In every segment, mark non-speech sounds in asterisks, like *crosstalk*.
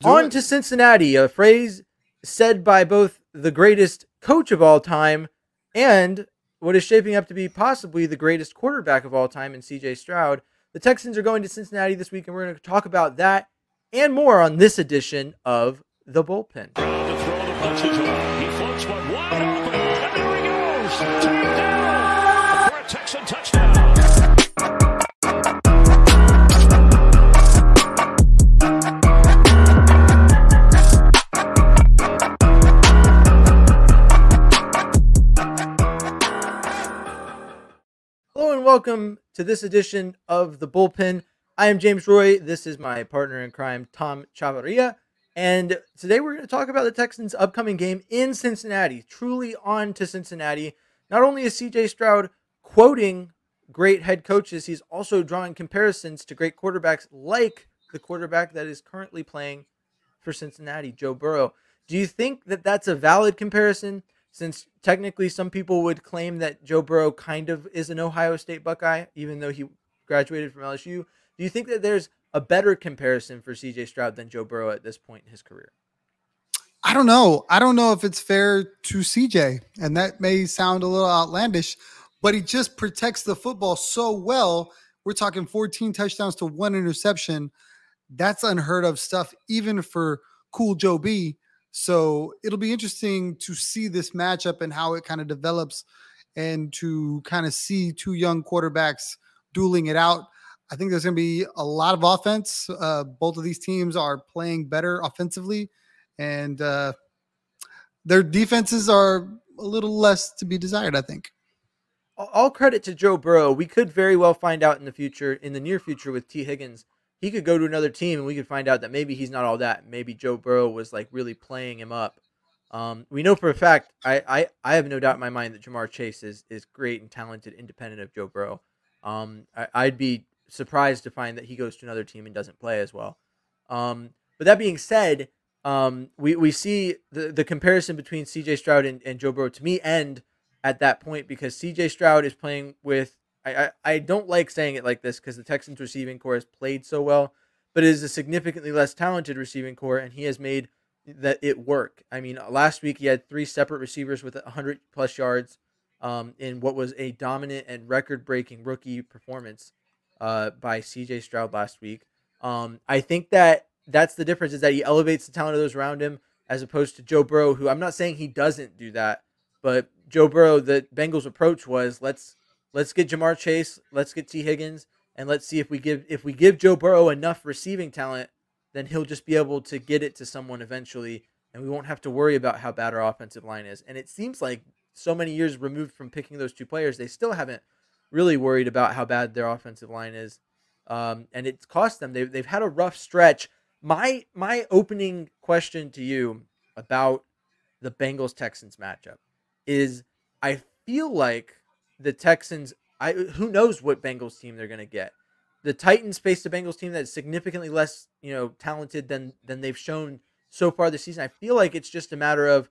Do On it. to Cincinnati, a phrase said by both the greatest coach of all time and what is shaping up to be possibly the greatest quarterback of all time in CJ Stroud. The Texans are going to Cincinnati this week, and we're going to talk about that and more on this edition of The Bullpen. Welcome to this edition of the Bullpen. I am James Roy. This is my partner in crime, Tom Chavarria. And today we're going to talk about the Texans' upcoming game in Cincinnati. Truly on to Cincinnati. Not only is CJ Stroud quoting great head coaches, he's also drawing comparisons to great quarterbacks like the quarterback that is currently playing for Cincinnati, Joe Burrow. Do you think that that's a valid comparison? Since technically some people would claim that Joe Burrow kind of is an Ohio State Buckeye, even though he graduated from LSU. Do you think that there's a better comparison for CJ Stroud than Joe Burrow at this point in his career? I don't know. I don't know if it's fair to CJ, and that may sound a little outlandish but he just protects the football so well. We're talking 14 touchdowns to one interception. That's unheard of stuff, even for cool Joe B. So it'll be interesting to see this matchup and how it kind of develops and to kind of see two young quarterbacks dueling it out. I think there's going to be a lot of offense. Uh, both of these teams are playing better offensively, and uh, their defenses are a little less to be desired, I think all credit to Joe Burrow. We could very well find out in the future, in the near future, with Tee Higgins, he could go to another team and we could find out that maybe he's not all that. Maybe Joe Burrow was like really playing him up. Um, we know for a fact, I, I, I have no doubt in my mind that Ja'Marr Chase is, is great and talented, independent of Joe Burrow. Um, I, would be surprised to find that he goes to another team and doesn't play as well. Um, but that being said, um, we, we see the, the comparison between CJ Stroud and, and Joe Burrow to me end at that point because CJ Stroud is playing with. I, I, don't like saying it like this because the Texans receiving core has played so well, but it is a significantly less talented receiving core, and he has made that it work. I mean, last week he had three separate receivers with 100 plus yards um, in what was a dominant and record breaking rookie performance uh, by CJ Stroud last week. Um, I think that that's the difference is that he elevates the talent of those around him as opposed to Joe Burrow, who I'm not saying he doesn't do that, but Joe Burrow, the Bengals' approach was let's let's get Ja'Marr Chase, let's get Tee Higgins, and let's see if we give if we give Joe Burrow enough receiving talent, then he'll just be able to get it to someone eventually, and we won't have to worry about how bad our offensive line is. And it seems like so many years removed from picking those two players, they still haven't really worried about how bad their offensive line is, um, and it's cost them. They've they've had a rough stretch. My my opening question to you about the Bengals Texans matchup is I feel like the Texans. I who knows what Bengals team they're going to get. The Titans faced a Bengals team that's significantly less, you know, talented than than they've shown so far this season. I feel like it's just a matter of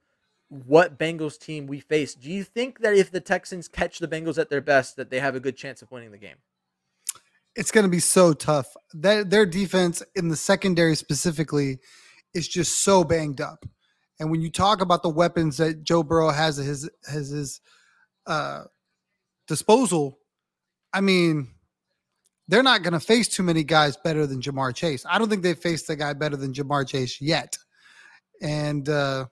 what Bengals team we face. Do you think that if the Texans catch the Bengals at their best, that they have a good chance of winning the game? It's going to be so tough. That their defense in the secondary specifically is just so banged up. And when you talk about the weapons that Joe Burrow has his has his uh, disposal, I mean, they're not going to face too many guys better than Ja'Marr Chase. I don't think they've faced a guy better than Ja'Marr Chase yet. And uh,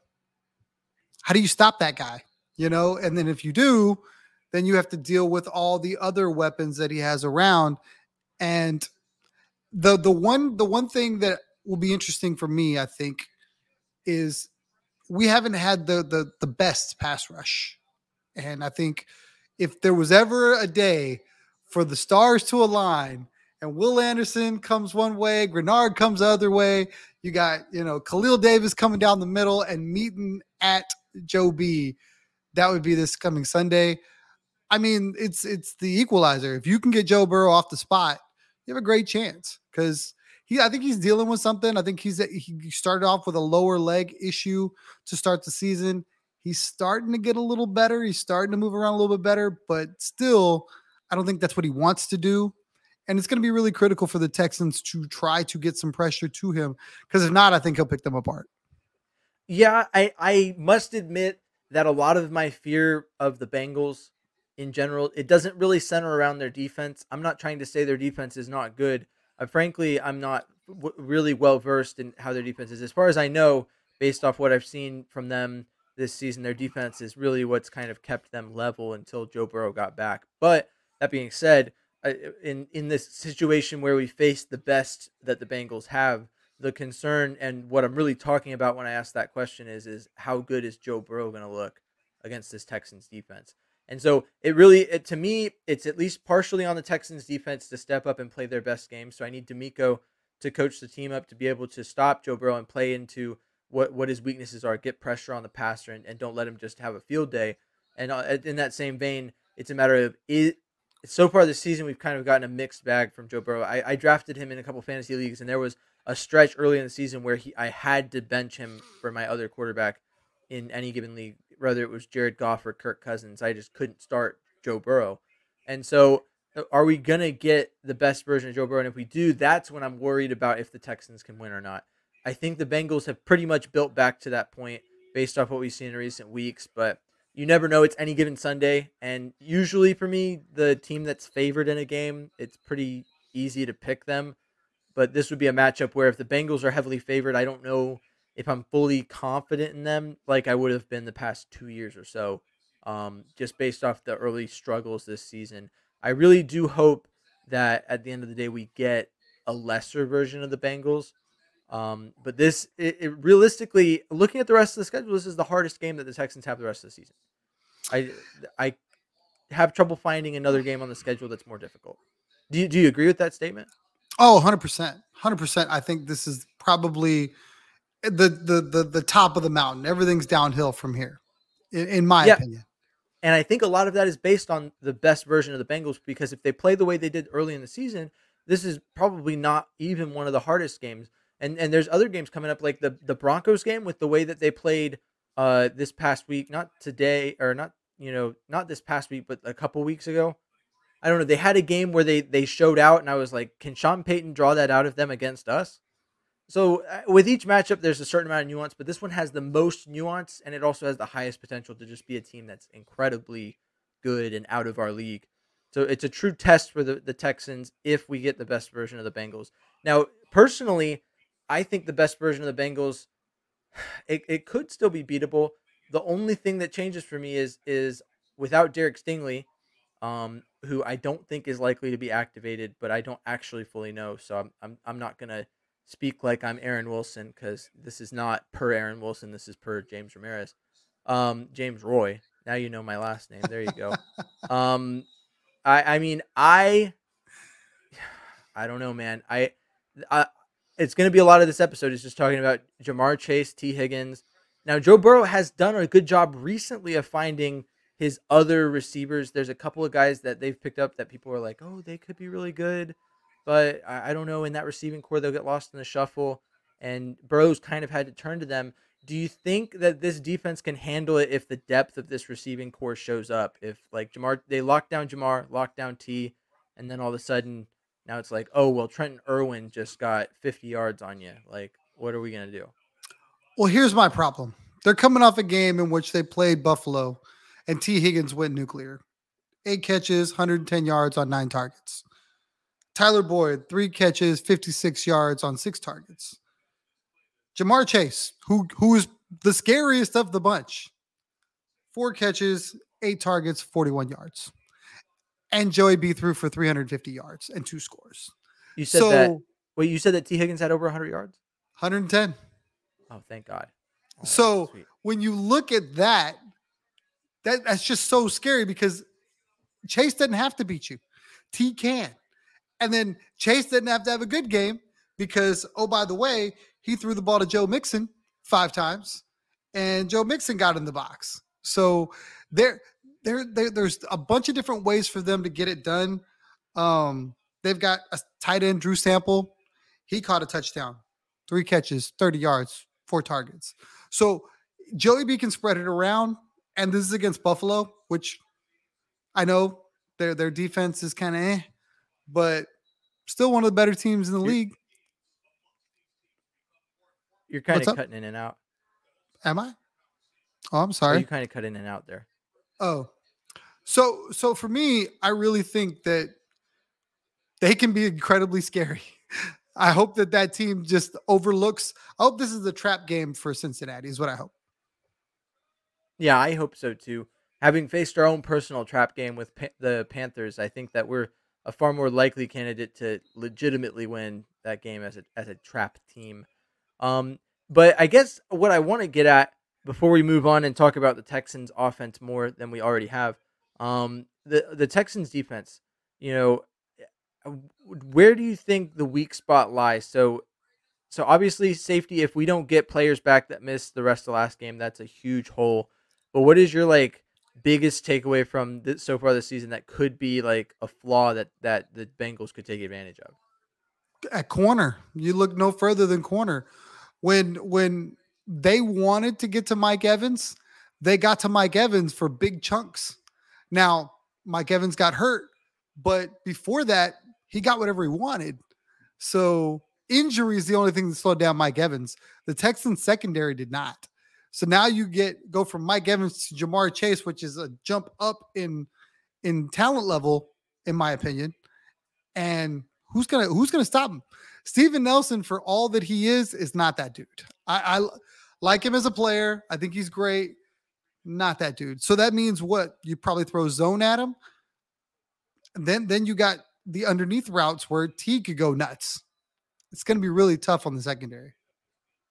how do you stop that guy? You know, and then if you do, then you have to deal with all the other weapons that he has around. And the the one the one thing that will be interesting for me, I think, is we haven't had the the the best pass rush, and I think if there was ever a day for the stars to align and Will Anderson comes one way, Greenard comes the other way, you got you know Khalil Davis coming down the middle and meeting at Joe B. That would be this coming Sunday. I mean, it's it's the equalizer. If you can get Joe Burrow off the spot, you have a great chance because he I think he's dealing with something. I think he's he started off with a lower leg issue to start the season. He's starting to get a little better. He's starting to move around a little bit better, but still, I don't think that's what he wants to do. And it's going to be really critical for the Texans to try to get some pressure to him because if not, I think he'll pick them apart. Yeah, I I must admit that a lot of my fear of the Bengals in general, it doesn't really center around their defense. I'm not trying to say their defense is not good. Uh, frankly, I'm not w- really well versed in how their defense is. As far as I know, based off what I've seen from them this season, their defense is really what's kind of kept them level until Joe Burrow got back. But that being said, uh, in in this situation where we face the best that the Bengals have, the concern and what I'm really talking about when I ask that question is is how good is Joe Burrow going to look against this Texans defense? And so it really, it, to me, it's at least partially on the Texans defense to step up and play their best game. So I need DeMeco to coach the team up to be able to stop Joe Burrow and play into what what his weaknesses are, get pressure on the passer, and, and don't let him just have a field day. And uh, in that same vein, it's a matter of it. So far this season, we've kind of gotten a mixed bag from Joe Burrow. I, I drafted him in a couple fantasy leagues, and there was a stretch early in the season where he I had to bench him for my other quarterback in any given league, whether it was Jared Goff or Kirk Cousins. I just couldn't start Joe Burrow. And so uh, are we to get the best version of Joe Burrow? And if we do, that's when I'm worried about if the Texans can win or not. I think the Bengals have pretty much built back to that point based off what we've seen in recent weeks, but you never know. It's any given Sunday. And usually for me, the team that's favored in a game, it's pretty easy to pick them. But this would be a matchup where if the Bengals are heavily favored, I don't know if I'm fully confident in them like I would have been the past two years or so, um, just based off the early struggles this season. I really do hope that at the end of the day we get a lesser version of the Bengals. Um, but this, it, it, realistically, looking at the rest of the schedule, this is the hardest game that the Texans have the rest of the season. I, I have trouble finding another game on the schedule that's more difficult. Do you, do you agree with that statement? Oh, 100%. 100%. I think this is probably the the the the top of the mountain. Everything's downhill from here, in, in my yeah. opinion. And I think a lot of that is based on the best version of the Bengals because if they play the way they did early in the season, this is probably not even one of the hardest games. And and there's other games coming up like the the Broncos game with the way that they played uh this past week, not today or not you know not this past week, but a couple weeks ago. I don't know. They had a game where they they showed out, and I was like, can Sean Payton draw that out of them against us? So uh, with each matchup, there's a certain amount of nuance, but this one has the most nuance, and it also has the highest potential to just be a team that's incredibly good and out of our league. So it's a true test for the, the Texans if we get the best version of the Bengals. Now, personally, I think the best version of the Bengals, *sighs* it, it could still be beatable. The only thing that changes for me is is without Derek Stingley, um, who I don't think is likely to be activated, but I don't actually fully know. So I'm I'm, I'm not gonna speak like I'm Aaron Wilson because this is not per Aaron Wilson. This is per James Ramirez. Um, James Roy. Now you know my last name. There you go. *laughs* um, I I mean I *sighs* I don't know, man. I, I it's gonna be a lot of this episode is just talking about Ja'Marr Chase, Tee Higgins. Now Joe Burrow has done a good job recently of finding his other receivers. There's a couple of guys that they've picked up that people are like, oh, they could be really good but I, I don't know in that receiving core they'll get lost in the shuffle, and Burrow's kind of had to turn to them. Do you think that this defense can handle it if the depth of this receiving core shows up? If like Ja'Marr, they lock down Ja'Marr, lock down T, and then all of a sudden now it's like, oh well, Trenton Irwin just got 50 yards on you. Like, what are we gonna do? Well, here's my problem. They're coming off a game in which they played Buffalo, and Tee Higgins went nuclear. Eight catches, 110 yards on nine targets. Tyler Boyd, three catches, 56 yards on six targets. Ja'Marr Chase, who who is the scariest of the bunch, four catches, eight targets, 41 yards. And Joey B threw for 350 yards and two scores. You said so, that. Wait, you said that Tee Higgins had over 100 yards? 110. Oh, thank God. Oh, so when you look at that, that that's just so scary because Chase doesn't have to beat you. T can. And then Chase didn't have to have a good game because, oh, by the way, he threw the ball to Joe Mixon five times and Joe Mixon got in the box. So there, there, there there's a bunch of different ways for them to get it done. Um, they've got a tight end, Drew Sample. He caught a touchdown, three catches, 30 yards, four targets. So Joey B can spread it around. And this is against Buffalo, which I know their their defense is kind of eh, but still one of the better teams in the league. You're kind of cutting in and out. Am I? Oh, I'm sorry. you kind of cut in and out there. Oh, so so for me, I really think that they can be incredibly scary. *laughs* I hope that that team just overlooks. I hope this is a trap game for Cincinnati. Is what I hope. Yeah, I hope so too. Having faced our own personal trap game with pa- the Panthers, I think that we're a far more likely candidate to legitimately win that game as a as a trap team. Um, but I guess what I want to get at before we move on and talk about the Texans offense more than we already have, um, the the Texans defense, you know, uh, where do you think the weak spot lies? So so obviously safety if we don't get players back that missed the rest of last game, that's a huge hole. But what is your like biggest takeaway from this, so far this season that could be like a flaw that that the Bengals could take advantage of? At corner, you look no further than corner. When when they wanted to get to Mike Evans, they got to Mike Evans for big chunks. Now Mike Evans got hurt, but before that, he got whatever he wanted. So injury is the only thing that slowed down Mike Evans. The Texans secondary did not. So now you get go from Mike Evans to Ja'Marr Chase, which is a jump up in in talent level, in my opinion. And who's gonna who's gonna stop him? Steven Nelson, for all that he is, is not that dude. I, I like him as a player. I think he's great. Not that dude. So that means what? You probably throw zone at him. Then then you got the underneath routes where T could go nuts. It's going to be really tough on the secondary.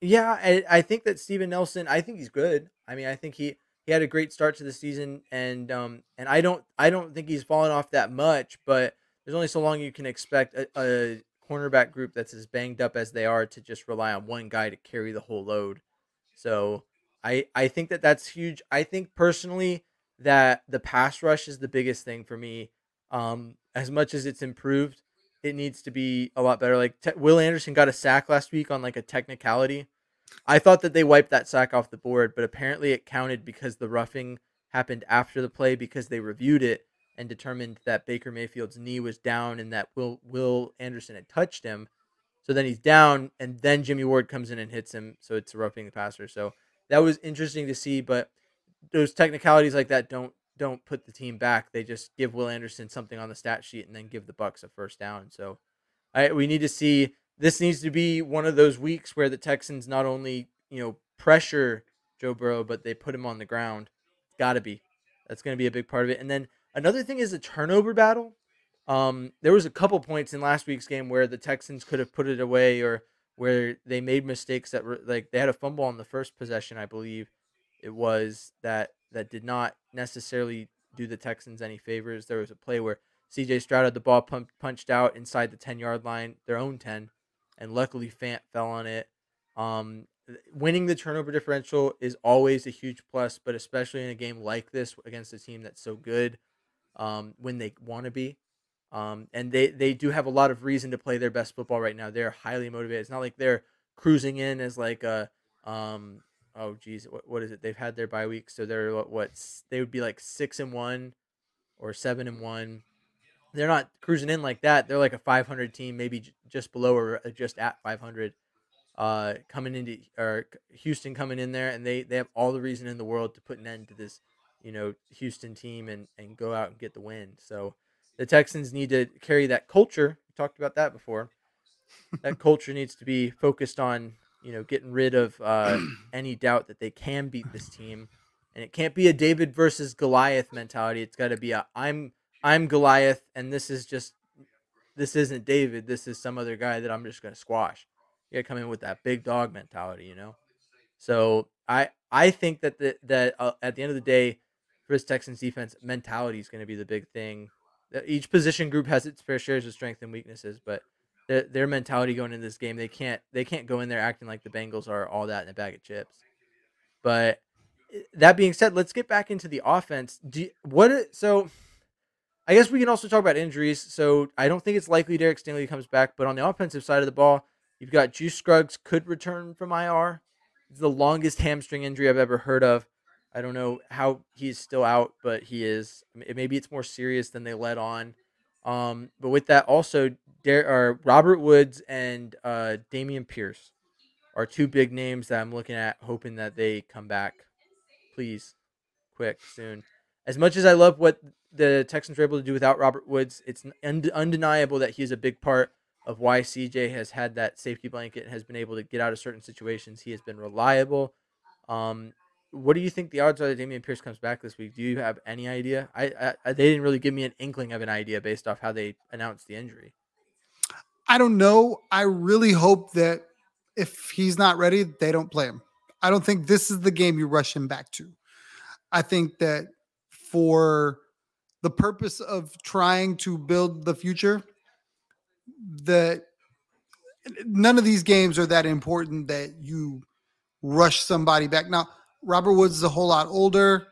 Yeah, I, I think that Steven Nelson, I think he's good. I mean, I think he he had a great start to the season, and um and I don't I don't think he's fallen off that much, but there's only so long you can expect a, a cornerback group that's as banged up as they are to just rely on one guy to carry the whole load. So I I think that that's huge. I think personally that the pass rush is the biggest thing for me. Um, as much as it's improved, it needs to be a lot better. Like te- Will Anderson got a sack last week on like a technicality. I thought that they wiped that sack off the board, but apparently it counted because the roughing happened after the play because they reviewed it and determined that Baker Mayfield's knee was down and that Will Will Anderson had touched him. So then he's down, and then Jimmy Ward comes in and hits him. So it's roughing the passer. So that was interesting to see, but those technicalities like that don't don't put the team back. They just give Will Anderson something on the stat sheet and then give the Bucks a first down. So I we need to see this needs to be one of those weeks where the Texans not only, you know, pressure Joe Burrow, but they put him on the ground. It's got to be. That's going to be a big part of it. And then another thing is the turnover battle. Um, there was a couple points in last week's game where the Texans could have put it away or where they made mistakes that were like they had a fumble on the first possession, I believe it was that that did not necessarily do the Texans any favors. There was a play where CJ Stroud had the ball pump, punched out inside the 10 yard line, their own 10, and luckily Fant fell on it. Um, winning the turnover differential is always a huge plus, but especially in a game like this against a team that's so good um, when they want to be. Um, and they, they do have a lot of reason to play their best football right now. They're highly motivated. It's not like they're cruising in as like a um, oh geez, what, what is it? They've had their bye week, so they're what, they would be like six and one or seven and one. They're not cruising in like that. They're like a 500 team, maybe j- just below or just at 500. Uh, coming into or Houston coming in there, and they they have all the reason in the world to put an end to this, you know, Houston team and and go out and get the win. So the Texans need to carry that culture. We talked about that before. That culture needs to be focused on you know, getting rid of uh, *clears throat* any doubt that they can beat this team. And it can't be a David versus Goliath mentality. It's got to be a I'm I'm Goliath, and this is just this isn't David. This is some other guy that I'm just gonna squash. You gotta come in with that big dog mentality, you know. So I I think that the, that uh, at the end of the day, for this Texans defense, mentality is going to be the big thing. That Each position group has its fair shares of strengths and weaknesses, but their, their mentality going into this game, they can't they can't go in there acting like the Bengals are all that in a bag of chips. But eh, that being said, let's get back into the offense. Do what so? I guess we can also talk about injuries. So I don't think it's likely Derek Stingley comes back, but on the offensive side of the ball, you've got Juice Scruggs could return from IR. It's the longest hamstring injury I've ever heard of. I don't know how he's still out, but he is. Maybe it's more serious than they let on. Um, but with that, also, there are Robert Woods and uh, Dameon Pierce are two big names that I'm looking at, hoping that they come back, please, quick, soon. As much as I love what the Texans were able to do without Robert Woods, it's undeniable that he's a big part of why CJ has had that safety blanket and has been able to get out of certain situations. He has been reliable. Um, what do you think the odds are that Dameon Pierce comes back this week? Do you have any idea? I, I they didn't really give me an inkling of an idea based off how they announced the injury. I don't know. I really hope that if he's not ready, they don't play him. I don't think this is the game you rush him back to. I think that for the purpose of trying to build the future, that none of these games are that important that you rush somebody back. Now, Robert Woods is a whole lot older.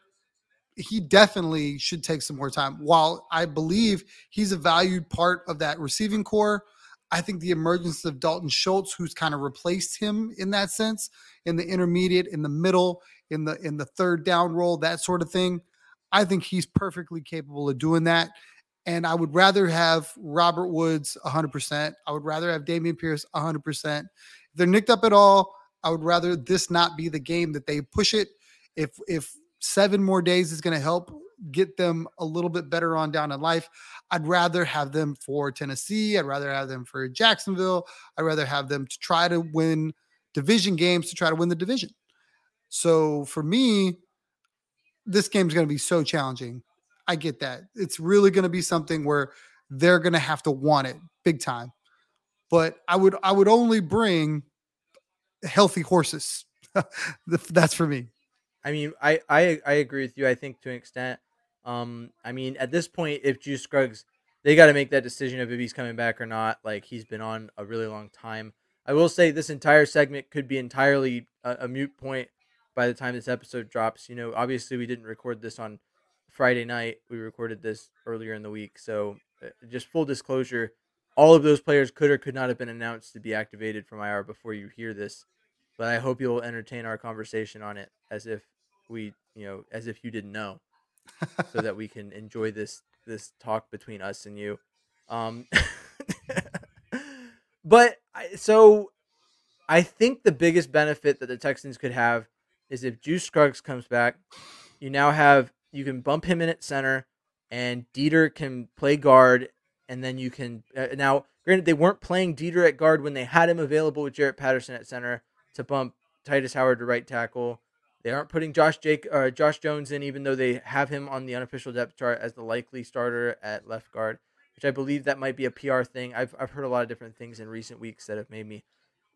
He definitely should take some more time. While I believe he's a valued part of that receiving core, I think the emergence of Dalton Schultz, who's kind of replaced him in that sense, in the intermediate, in the middle, in the in the third down role, that sort of thing. I think he's perfectly capable of doing that. And I would rather have Robert Woods 100%. I would rather have Dameon Pierce 100%. If they're nicked up at all, I would rather this not be the game that they push it. If if seven more days is going to help get them a little bit better on down in life, I'd rather have them for Tennessee. I'd rather have them for Jacksonville. I'd rather have them to try to win division games to try to win the division. So for me, this game is going to be so challenging. I get that. It's really going to be something where they're going to have to want it big time. But I would I would only bring healthy horses. *laughs* That's for me. I mean, I, I I agree with you. I think to an extent. Um, I mean, at this point, if Juice Scruggs, they got to make that decision of if he's coming back or not. Like he's been on a really long time. I will say this entire segment could be entirely a, a mute point by the time this episode drops. You know, obviously we didn't record this on Friday night. We recorded this earlier in the week. So, uh, just full disclosure, all of those players could or could not have been announced to be activated from IR before you hear this. But I hope you'll entertain our conversation on it as if we, you know, as if you didn't know, so that we can enjoy this this talk between us and you. Um, *laughs* but I, so I think the biggest benefit that the Texans could have is if Juice Scruggs comes back, you now have you can bump him in at center, and Deiter can play guard, and then you can uh, now. Granted, they weren't playing Deiter at guard when they had him available with Jarrett Patterson at center to bump Tytus Howard to right tackle. They aren't putting Josh Jake uh, Josh Jones in, even though they have him on the unofficial depth chart as the likely starter at left guard, which I believe that might be a PR thing. I've I've heard a lot of different things in recent weeks that have made me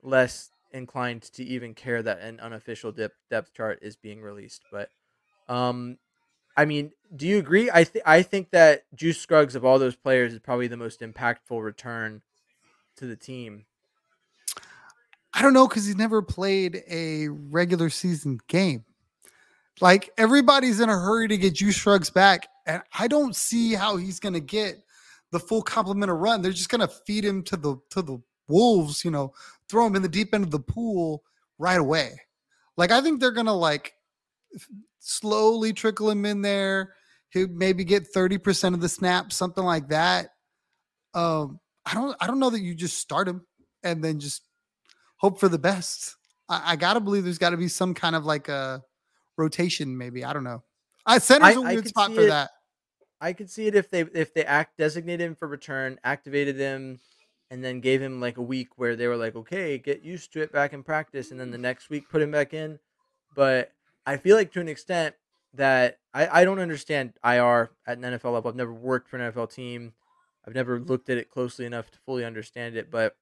less inclined to even care that an unofficial depth depth chart is being released. But um, I mean, do you agree? I think I think that Juice Scruggs of all those players is probably the most impactful return to the team. I don't know because he's never played a regular season game. Like everybody's in a hurry to get Juice Scruggs back, and I don't see how he's going to get the full complement of run. They're just going to feed him to the to the wolves, you know, throw him in the deep end of the pool right away. Like I think they're going to like slowly trickle him in there. He maybe get 30% of the snaps, something like that. Um, I don't I don't know that you just start him and then just hope for the best. I, I gotta believe there's gotta be some kind of like a rotation, maybe. I don't know. I center's I, a weird spot for it. that. I could see it if they if they act designated him for return, activated him, and then gave him like a week where they were like, okay, get used to it back in practice, and then the next week put him back in. But I feel like to an extent that I, I don't understand IR at an NFL level. I've never worked for an NFL team. I've never looked at it closely enough to fully understand it. But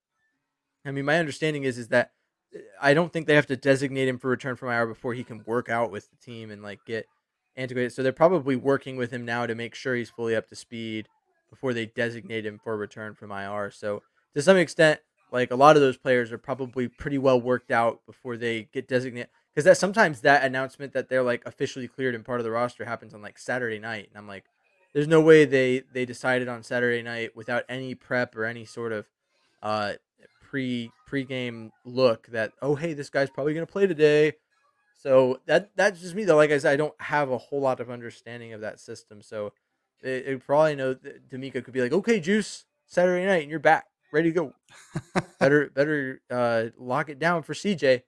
I mean, my understanding is is that uh, I don't think they have to designate him for return from IR before he can work out with the team and like get integrated. So they're probably working with him now to make sure he's fully up to speed before they designate him for return from IR. So to some extent, like a lot of those players are probably pretty well worked out before they get designated because that sometimes that announcement that they're like officially cleared and part of the roster happens on like Saturday night, and I'm like, there's no way they they decided on Saturday night without any prep or any sort of uh pre pre-game look that oh hey this guy's probably gonna play today. So that that's just me though. Like I said, I don't have a whole lot of understanding of that system. So it, it probably know that DeMeco could be like, okay, Juice, Saturday night, and you're back, ready to go. better, better uh, lock it down for CJ.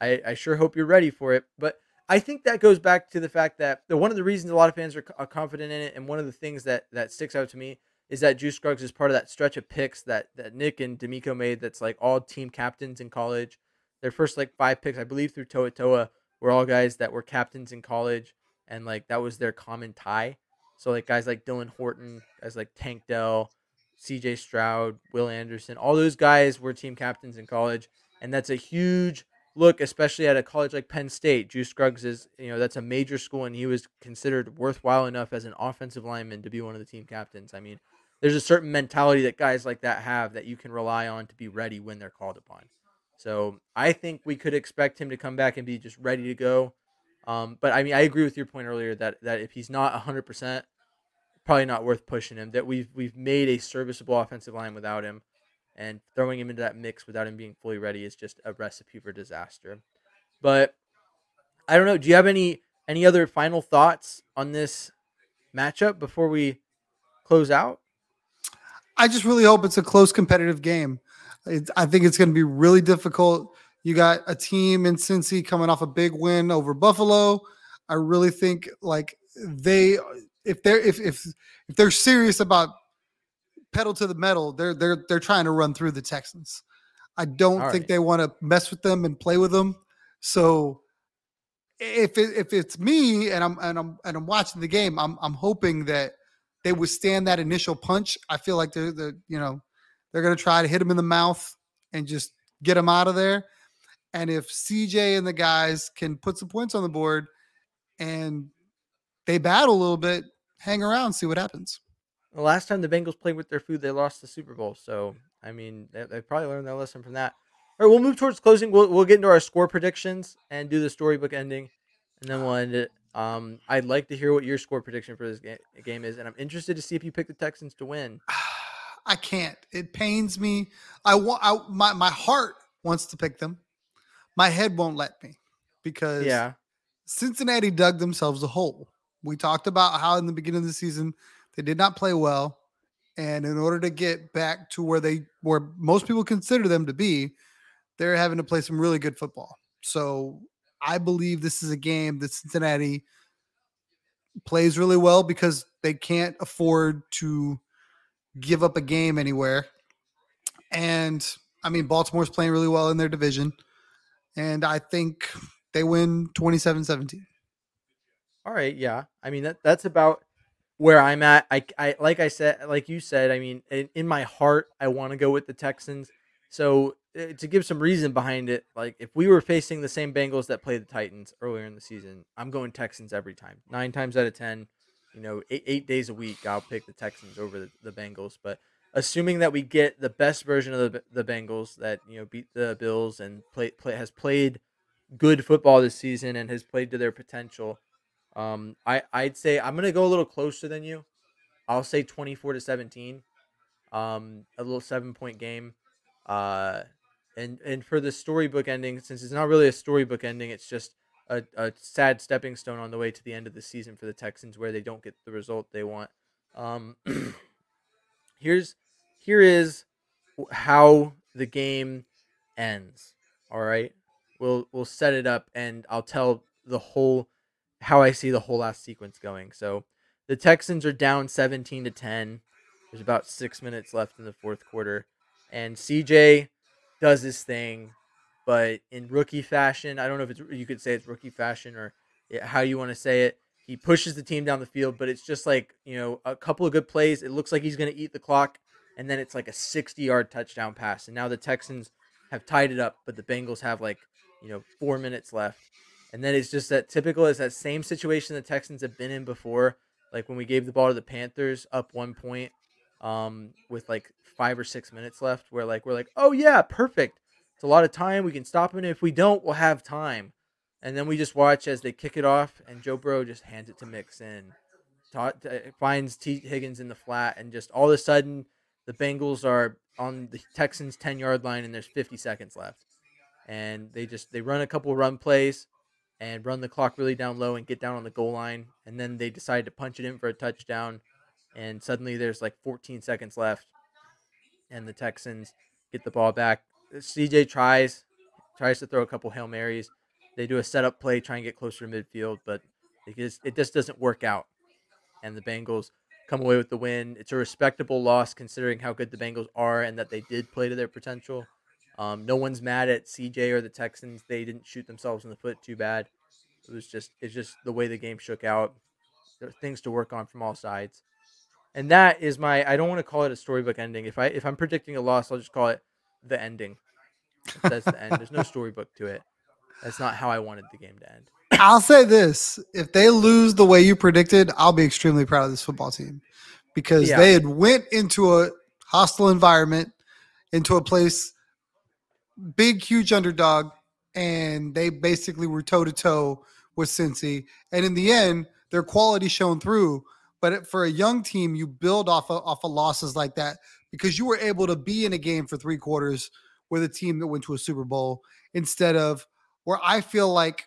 I, I sure hope you're ready for it. But I think that goes back to the fact that the, one of the reasons a lot of fans are, are confident in it, and one of the things that that sticks out to me is that Juice Scruggs is part of that stretch of picks that that Nick and DeMeco made. That's like all team captains in college. Their first like five picks, I believe, through Toa Toa, were all guys that were captains in college, and like that was their common tie. So like guys like Dylan Horton, guys like Tank Dell, C.J. Stroud, Will Anderson, all those guys were team captains in college, and that's a huge look, especially at a college like Penn State. Juice Scruggs is, you know, that's a major school, and he was considered worthwhile enough as an offensive lineman to be one of the team captains. I mean, there's a certain mentality that guys like that have that you can rely on to be ready when they're called upon. So I think we could expect him to come back and be just ready to go. Um, but I mean, I agree with your point earlier that that if he's not 100, percent probably not worth pushing him. That we've we've made a serviceable offensive line without him, and throwing him into that mix without him being fully ready is just a recipe for disaster. But I don't know. Do you have any any other final thoughts on this matchup before we close out? I just really hope it's a close competitive game. I think it's going to be really difficult. You got a team in Cincy coming off a big win over Buffalo. I really think like they if they're if if if they're serious about pedal to the metal, they're they're they're trying to run through the Texans. I don't All think right. they want to mess with them and play with them. So if it, if it's me and I'm and I'm and I'm watching the game, I'm I'm hoping that they withstand that initial punch. I feel like they're the you know they're going to try to hit him in the mouth and just get him out of there. And if CJ and the guys can put some points on the board and they battle a little bit, hang around, see what happens. The last time the Bengals played with their food, they lost the Super Bowl. So, I mean, they, they probably learned their lesson from that. All right, we'll move towards closing. We'll, we'll get into our score predictions and do the storybook ending, and then we'll end it. Um, I'd like to hear what your score prediction for this ga- game is, and I'm interested to see if you pick the Texans to win. *sighs* I can't. It pains me. I want. I, my my heart wants to pick them. My head won't let me because yeah, Cincinnati dug themselves a hole. We talked about how in the beginning of the season they did not play well, and in order to get back to where they where most people consider them to be, they're having to play some really good football. So I believe this is a game that Cincinnati plays really well because they can't afford to give up a game anywhere. And I mean, Baltimore's playing really well in their division. And I think they win 27 17. All right. Yeah. I mean, that, that's about where I'm at. I, I, like I said, like you said, I mean, in, in my heart, I want to go with the Texans. So uh, to give some reason behind it, like if we were facing the same Bengals that played the Titans earlier in the season, I'm going Texans every time. Nine times out of ten, you know, eight, eight days a week, I'll pick the Texans over the, the Bengals. But assuming that we get the best version of the, the Bengals that you know beat the Bills and play, play has played good football this season and has played to their potential, um, I I'd say I'm gonna go a little closer than you. I'll say 24 to 17, um, a little seven point game. Uh, and and for the storybook ending, since it's not really a storybook ending, it's just a, a sad stepping stone on the way to the end of the season for the Texans, where they don't get the result they want. Um, *clears throat* here's here is how the game ends. All right, we'll we'll set it up, and I'll tell the whole how I see the whole last sequence going. So the Texans are down 17 to 10. There's about six minutes left in the fourth quarter, and CJ does his thing but in rookie fashion, I don't know if it's you could say it's rookie fashion or how you want to say it. He pushes the team down the field, but it's just like you know a couple of good plays. It looks like he's going to eat the clock, and then it's like a 60-yard touchdown pass. And now the Texans have tied it up, but the Bengals have like you know four minutes left, and then it's just that typical is that same situation the Texans have been in before. Like when we gave the ball to the Panthers up one point, um, with like five or six minutes left, where like we're like, oh yeah, perfect it's a lot of time. We can stop them. If we don't, we'll have time. And then we just watch as they kick it off, and Joe Burrow just hands it to Mixon. Taught, uh, finds Tee Higgins in the flat, and just all of a sudden, the Bengals are on the Texans' 10 yard line, and there's 50 seconds left. And they just they run a couple run plays and run the clock really down low and get down on the goal line. And then they decide to punch it in for a touchdown. and suddenly there's like 14 seconds left, and the Texans get the ball back. CJ tries tries to throw a couple hail marys. They do a setup play, try and get closer to midfield, but it just it just doesn't work out, and the Bengals come away with the win. It's a respectable loss considering how good the Bengals are and that they did play to their potential. Um, no one's mad at CJ or the Texans. They didn't shoot themselves in the foot too bad. It was just it's just the way the game shook out. There are things to work on from all sides. And that is my I don't want to call it a storybook ending. If I if I'm predicting a loss, I'll just call it the ending. That's the end. There's no storybook to it. That's not how I wanted the game to end. I'll say this: if they lose the way you predicted, I'll be extremely proud of this football team because Yeah. they had went into a hostile environment, into a place, big, huge underdog, and they basically were toe to toe with Cincy. And in the end, their quality shone through. But for a young team, you build off of, off of losses like that because you were able to be in a game for three quarters with a team that went to a Super Bowl instead of where I feel like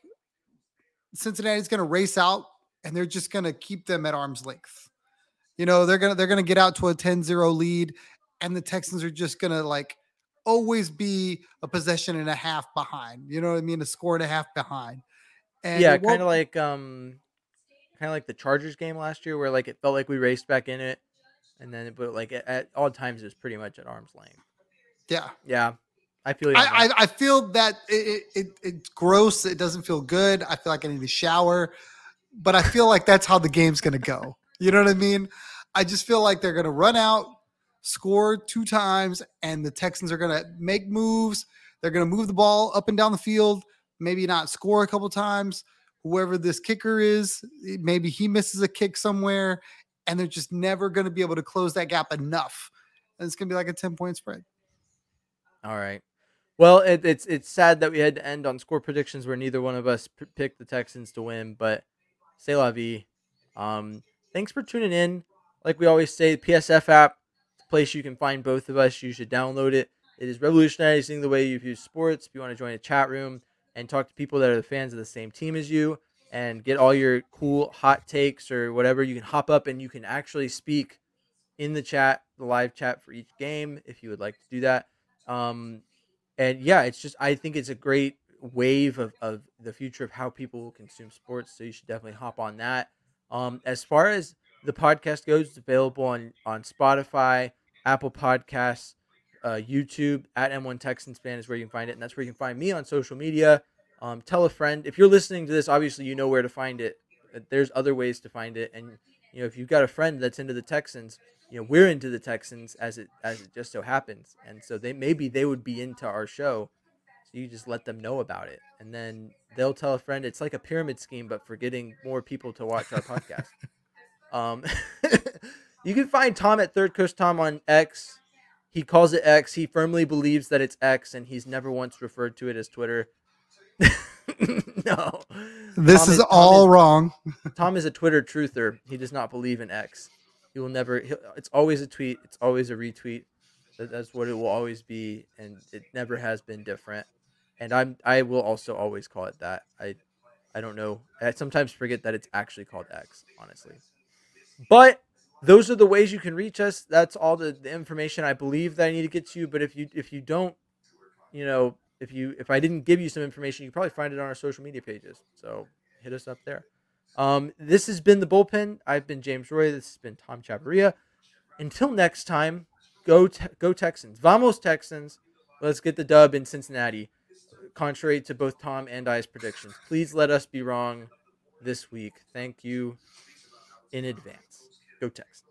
Cincinnati's going to race out and they're just going to keep them at arm's length. You know, they're going to they're going to get out to a 10-0 lead and the Texans are just going to like always be a possession and a half behind. You know what I mean? A score and a half behind. And yeah, kind of like um, kind of like the Chargers game last year, where like it felt like we raced back in it, and then but like at, at all times it was pretty much at arm's length. yeah. Yeah, I feel. I. I I feel that it, it, it it's gross. It doesn't feel good. I feel like I need to shower, but I feel like that's how the game's gonna go. You know what I mean? I just feel like they're gonna run out, score two times, and the Texans are gonna make moves. They're gonna move the ball up and down the field. Maybe not score a couple times. Whoever this kicker is, maybe he misses a kick somewhere, and they're just never gonna be able to close that gap enough. And it's gonna be like a ten point spread. All right. Well, it, it's it's sad that we had to end on score predictions where neither one of us p- picked the Texans to win, but say la vie. Um, thanks for tuning in. Like we always say, PSF app, place you can find both of us. You should download it. It is revolutionizing the way you view sports. If you want to join a chat room and talk to people that are the fans of the same team as you and get all your cool hot takes or whatever, you can hop up and you can actually speak in the chat, the live chat for each game if you would like to do that. Um, and yeah, it's just I think it's a great wave of, of the future of how people will consume sports. So you should definitely hop on that. Um, as far as the podcast goes, it's available on on Spotify, Apple Podcasts, uh, YouTube at N1 Texans fan is where you can find it, and that's where you can find me on social media. Um, tell a friend if you're listening to this. Obviously, you know where to find it. Uh, There's other ways to find it, and you know if you've got a friend that's into the Texans, you know we're into the Texans as it as it just so happens, and so they maybe they would be into our show. So you just let them know about it, and then they'll tell a friend. It's like a pyramid scheme, but for getting more people to watch our podcast. *laughs* Um, *laughs* you can find Tom at Third Coast Tom on X. He calls it X. He firmly believes that it's X, and he's never once referred to it as Twitter. *laughs* no, This Tom is Tom all wrong. *laughs* Tom is a Twitter truther. He does not believe in X. He will never. He'll, it's always a tweet. It's always a retweet. That's what it will always be, and it never has been different. And I'm. I will also always call it that. I. I don't know. I sometimes forget that it's actually called X. Honestly, but those are the ways you can reach us. That's all the, the information I believe that I need to get to you. But if you if you don't, you know, if you if I didn't give you some information, you probably find it on our social media pages. So hit us up there. Um, this has been the bullpen. I've been James Roy. This has been Tom Chavarria. Until next time, go te- go Texans. Vamos Texans. Let's get the dub in Cincinnati. Contrary to both Tom and I's predictions, please let us be wrong this week. Thank you in advance. Go Texans.